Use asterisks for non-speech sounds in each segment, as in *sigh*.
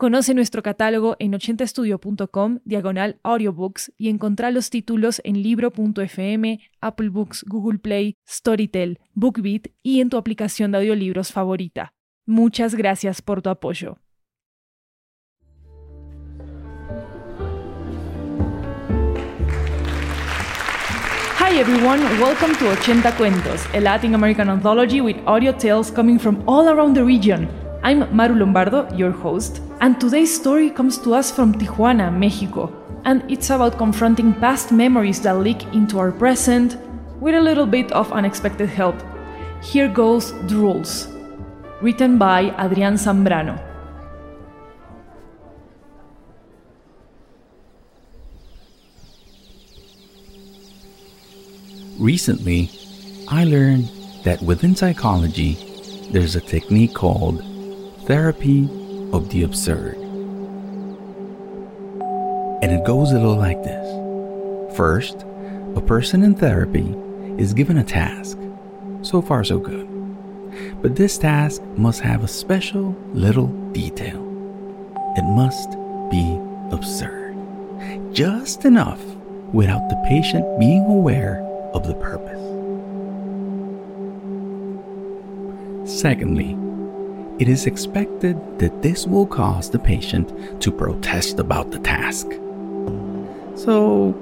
Conoce nuestro catálogo en 80estudio.com, diagonal audiobooks, y encontrá los títulos en libro.fm, Apple Books, Google Play, Storytel, BookBeat y en tu aplicación de audiolibros favorita. Muchas gracias por tu apoyo. Hi everyone, welcome to 80 Cuentos, a Latin American anthology with audio tales coming from all around the region. I'm Maru Lombardo, your host, and today's story comes to us from Tijuana, Mexico. And it's about confronting past memories that leak into our present with a little bit of unexpected help. Here goes The Rules, written by Adrián Zambrano. Recently, I learned that within psychology, there's a technique called Therapy of the Absurd. And it goes a little like this First, a person in therapy is given a task. So far, so good. But this task must have a special little detail. It must be absurd. Just enough without the patient being aware of the purpose. Secondly, it is expected that this will cause the patient to protest about the task. So,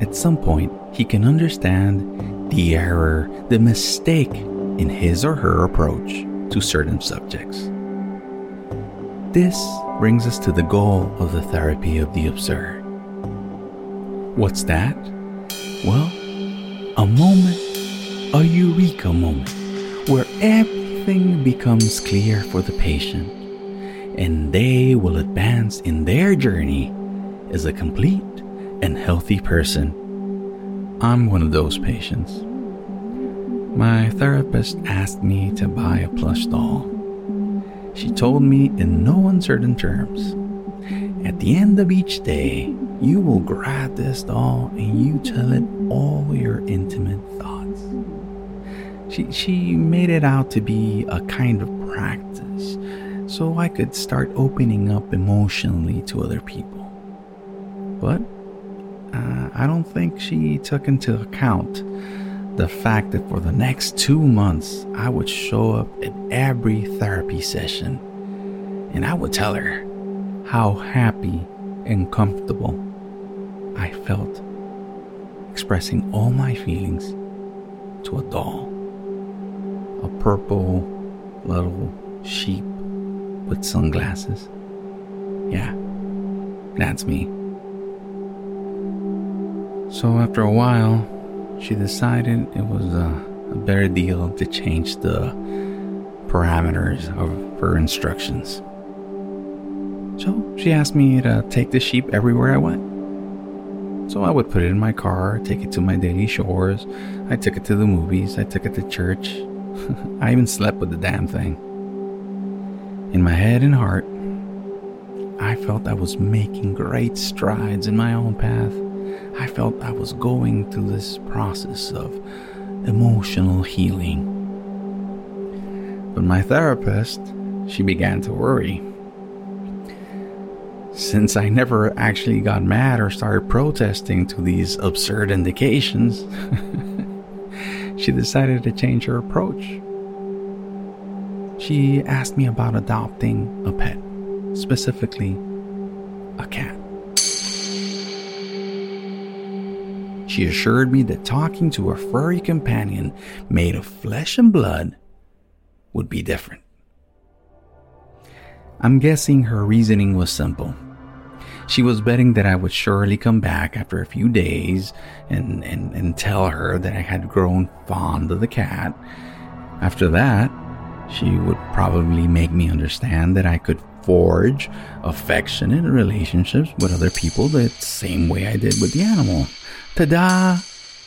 at some point, he can understand the error, the mistake in his or her approach to certain subjects. This brings us to the goal of the therapy of the absurd. What's that? Well, a moment, a eureka moment, where every everything becomes clear for the patient, and they will advance in their journey as a complete and healthy person. I'm one of those patients. My therapist asked me to buy a plush doll. She told me in no uncertain terms at the end of each day, you will grab this doll and you tell it all your intimate thoughts. She, she made it out to be a kind of practice so I could start opening up emotionally to other people. But uh, I don't think she took into account the fact that for the next two months I would show up at every therapy session and I would tell her how happy and comfortable I felt expressing all my feelings to a doll a purple little sheep with sunglasses. Yeah, that's me. So after a while, she decided it was a, a better deal to change the parameters of her instructions. So she asked me to take the sheep everywhere I went. So I would put it in my car, take it to my daily chores. I took it to the movies, I took it to church, *laughs* I even slept with the damn thing. In my head and heart, I felt I was making great strides in my own path. I felt I was going through this process of emotional healing. But my therapist, she began to worry. Since I never actually got mad or started protesting to these absurd indications, *laughs* she decided to change her approach. She asked me about adopting a pet, specifically a cat. She assured me that talking to a furry companion made of flesh and blood would be different. I'm guessing her reasoning was simple. She was betting that I would surely come back after a few days and, and, and tell her that I had grown fond of the cat. After that, she would probably make me understand that I could forge affectionate relationships with other people the same way I did with the animal. Ta da!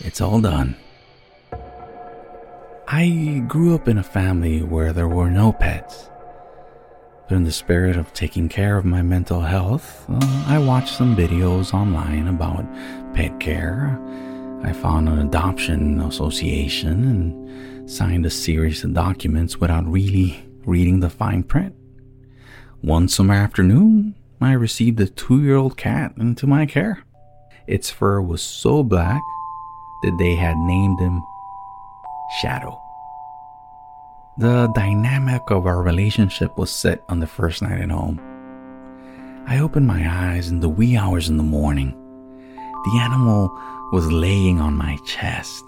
It's all done. I grew up in a family where there were no pets. But in the spirit of taking care of my mental health, uh, I watched some videos online about pet care. I found an adoption association and signed a series of documents without really reading the fine print. One summer afternoon, I received a two year old cat into my care. Its fur was so black that they had named him Shadow. The dynamic of our relationship was set on the first night at home. I opened my eyes in the wee hours in the morning. The animal was laying on my chest,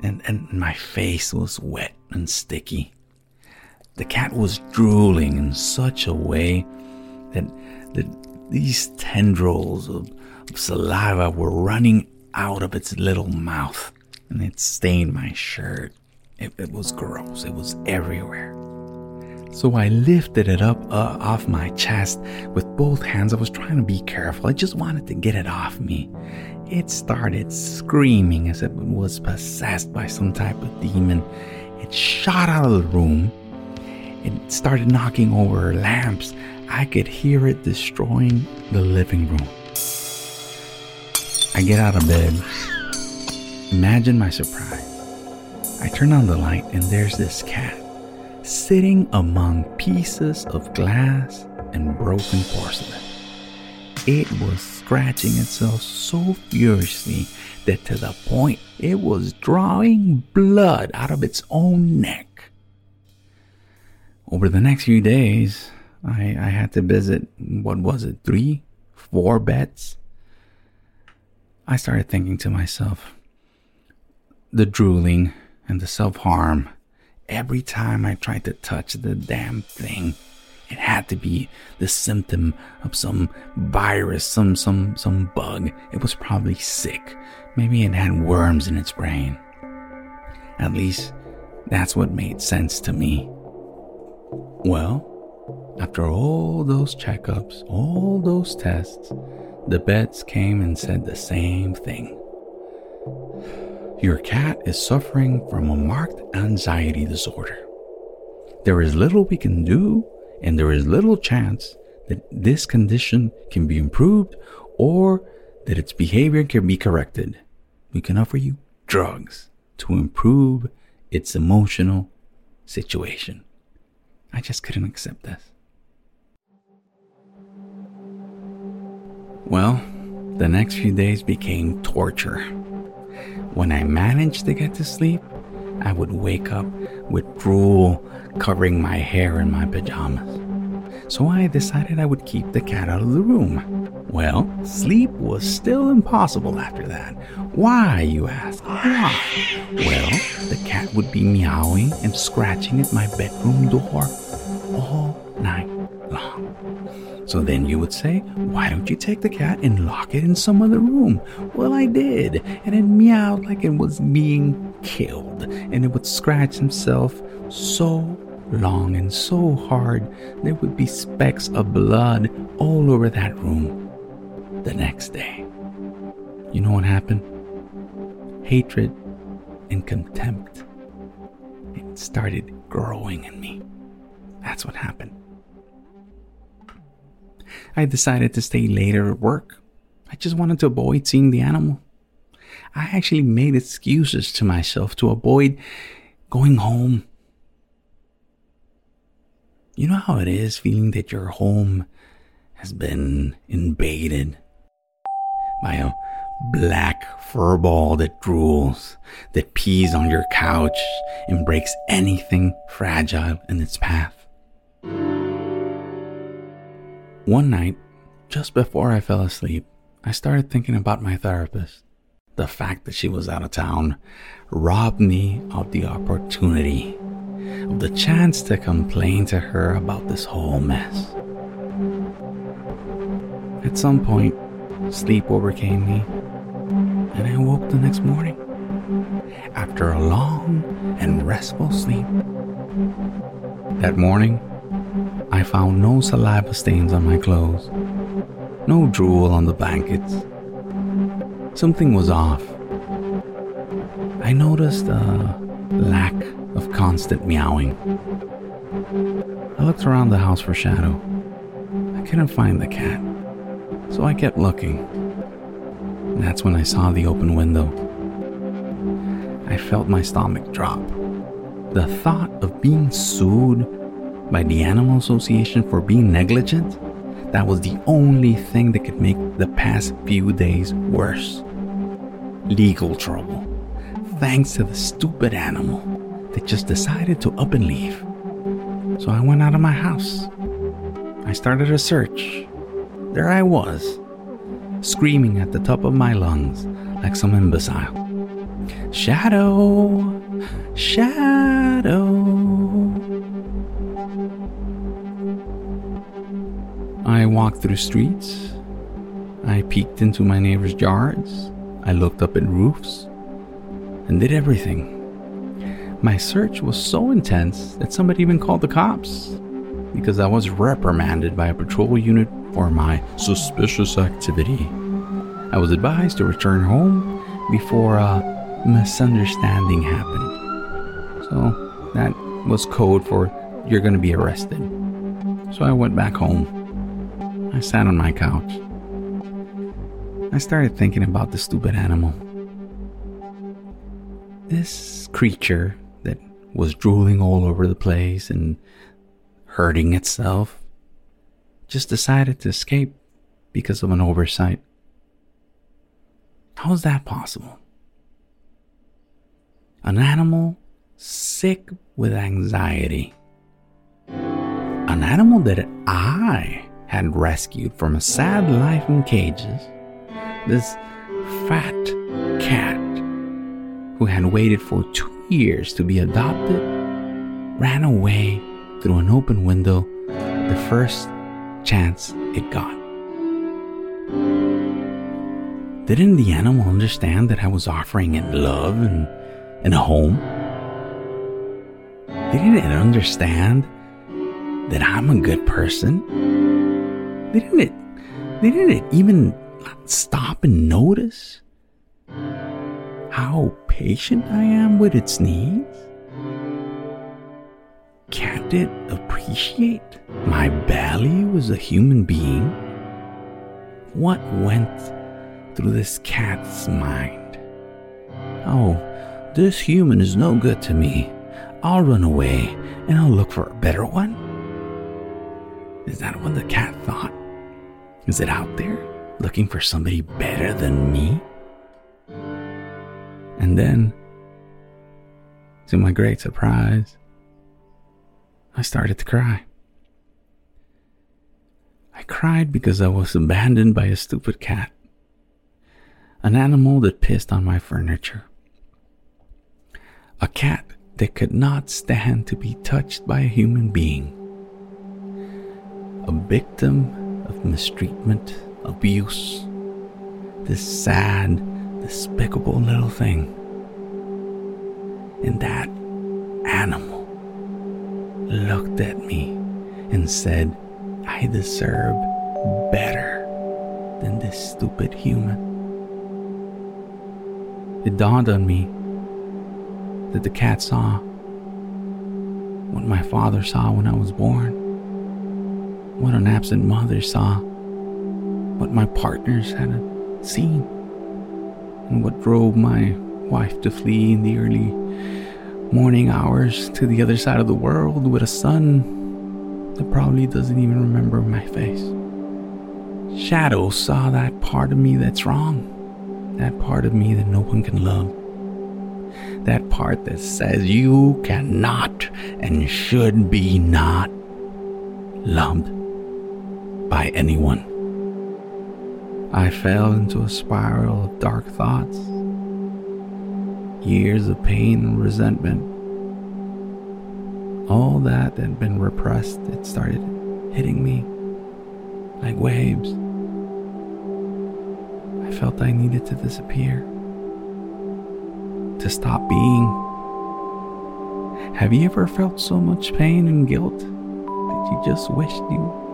and, and my face was wet and sticky. The cat was drooling in such a way that, that these tendrils of, of saliva were running out of its little mouth, and it stained my shirt. It, it was gross, it was everywhere. So I lifted it up uh, off my chest with both hands. I was trying to be careful. I just wanted to get it off me. It started screaming as if it was possessed by some type of demon. It shot out of the room. It started knocking over lamps. I could hear it destroying the living room. I get out of bed. Imagine my surprise. I turn on the light and there's this cat sitting among pieces of glass and broken porcelain. It was scratching itself so furiously that to the point it was drawing blood out of its own neck. Over the next few days, I, I had to visit, what was it, three, four beds? I started thinking to myself, the drooling, and the self harm. Every time I tried to touch the damn thing, it had to be the symptom of some virus, some some some bug. It was probably sick. Maybe it had worms in its brain. At least that's what made sense to me. Well, after all those checkups, all those tests, the vets came and said the same thing. Your cat is suffering from a marked anxiety disorder. There is little we can do, and there is little chance that this condition can be improved or that its behavior can be corrected. We can offer you drugs to improve its emotional situation. I just couldn't accept this. Well, the next few days became torture. When I managed to get to sleep, I would wake up with drool covering my hair in my pajamas. So I decided I would keep the cat out of the room. Well, sleep was still impossible after that. Why, you ask? Why? Well, the cat would be meowing and scratching at my bedroom door So then you would say, Why don't you take the cat and lock it in some other room? Well, I did, and it meowed like it was being killed, and it would scratch himself so long and so hard there would be specks of blood all over that room the next day. You know what happened? Hatred and contempt. It started growing in me. That's what happened. I decided to stay later at work. I just wanted to avoid seeing the animal. I actually made excuses to myself to avoid going home. You know how it is feeling that your home has been invaded by a black furball that drools, that pees on your couch and breaks anything fragile in its path. One night, just before I fell asleep, I started thinking about my therapist. The fact that she was out of town robbed me of the opportunity, of the chance to complain to her about this whole mess. At some point, sleep overcame me, and I woke the next morning after a long and restful sleep. That morning, I found no saliva stains on my clothes, no drool on the blankets. Something was off. I noticed a lack of constant meowing. I looked around the house for Shadow. I couldn't find the cat, so I kept looking. And that's when I saw the open window. I felt my stomach drop. The thought of being sued by the Animal Association for being negligent, that was the only thing that could make the past few days worse. Legal trouble. Thanks to the stupid animal that just decided to up and leave. So I went out of my house. I started a search. There I was, screaming at the top of my lungs like some imbecile. Shadow! Shadow! I walked through streets. I peeked into my neighbor's yards. I looked up at roofs and did everything. My search was so intense that somebody even called the cops because I was reprimanded by a patrol unit for my suspicious activity. I was advised to return home before a misunderstanding happened. So that was code for you're going to be arrested. So I went back home. I sat on my couch. I started thinking about the stupid animal. This creature that was drooling all over the place and hurting itself just decided to escape because of an oversight. How is that possible? An animal sick with anxiety. An animal that I had rescued from a sad life in cages, this fat cat who had waited for two years to be adopted ran away through an open window the first chance it got. Didn't the animal understand that I was offering it love and, and a home? Didn't it understand that I'm a good person? Didn't it, didn't even stop and notice how patient I am with its needs? Can't it appreciate my value as a human being? What went through this cat's mind? Oh, this human is no good to me. I'll run away and I'll look for a better one. Is that what the cat thought? Is it out there looking for somebody better than me? And then, to my great surprise, I started to cry. I cried because I was abandoned by a stupid cat, an animal that pissed on my furniture, a cat that could not stand to be touched by a human being, a victim mistreatment, abuse, this sad, despicable little thing. And that animal looked at me and said, I deserve better than this stupid human. It dawned on me that the cat saw what my father saw when I was born, what an absent mother saw, what my partners had seen, and what drove my wife to flee in the early morning hours to the other side of the world with a son that probably doesn't even remember my face. Shadow saw that part of me that's wrong, that part of me that no one can love, that part that says you cannot and should be not loved by anyone. I fell into a spiral of dark thoughts years of pain and resentment. All that had been repressed, it started hitting me like waves. I felt I needed to disappear, to stop being. Have you ever felt so much pain and guilt that you just wished you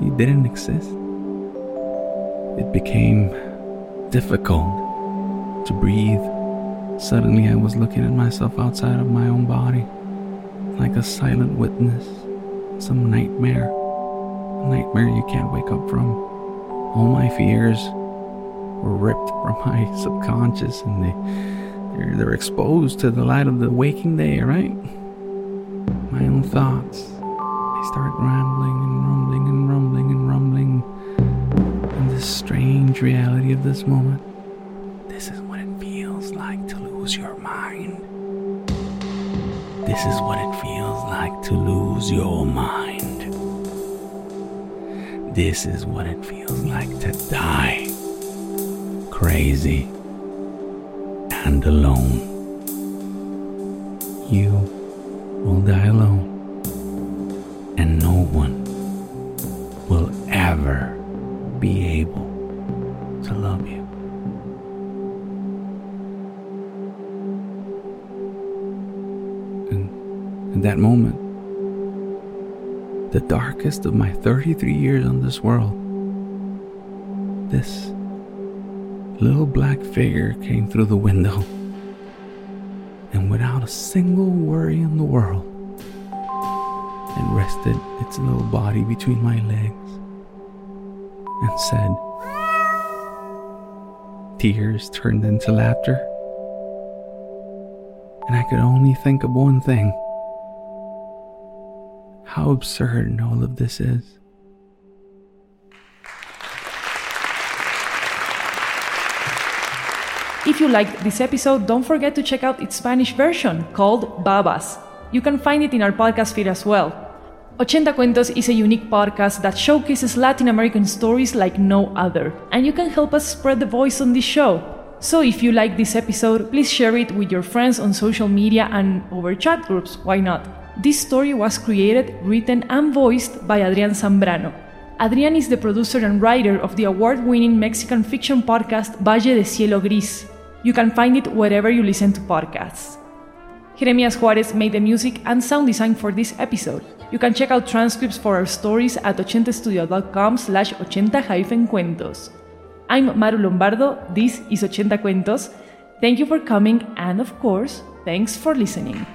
you didn't exist. It became difficult to breathe. Suddenly I was looking at myself outside of my own body, like a silent witness, some nightmare. A nightmare you can't wake up from. All my fears were ripped *laughs* from my subconscious and they they're, they're exposed to the light of the waking day, right? My own thoughts. Start rambling and rumbling and rumbling and rumbling in this strange reality of this moment. This is what it feels like to lose your mind. This is what it feels like to lose your mind. This is what it feels like to die. Crazy and alone. You will die alone, and no one will ever be able to love you. And in that moment, the darkest of my 33 years on this world, this little black figure came through the window, and without a single worry in the world, it rested its little body between my legs and said, Tears turned into laughter, and I could only think of one thing how absurd all of this is. If you liked this episode, don't forget to check out its Spanish version called Babas. You can find it in our podcast feed as well. Ochenta Cuentos is a unique podcast that showcases Latin American stories like no other, and you can help us spread the voice on this show. So if you like this episode, please share it with your friends on social media and over chat groups, why not? This story was created, written, and voiced by Adrian Zambrano. Adrian is the producer and writer of the award winning Mexican fiction podcast Valle de Cielo Gris. You can find it wherever you listen to podcasts. Jeremias Juarez made the music and sound design for this episode. You can check out transcripts for our stories at ochentastudio.com slash ochenta-cuentos. I'm Maru Lombardo, this is Ochenta Cuentos. Thank you for coming and of course, thanks for listening.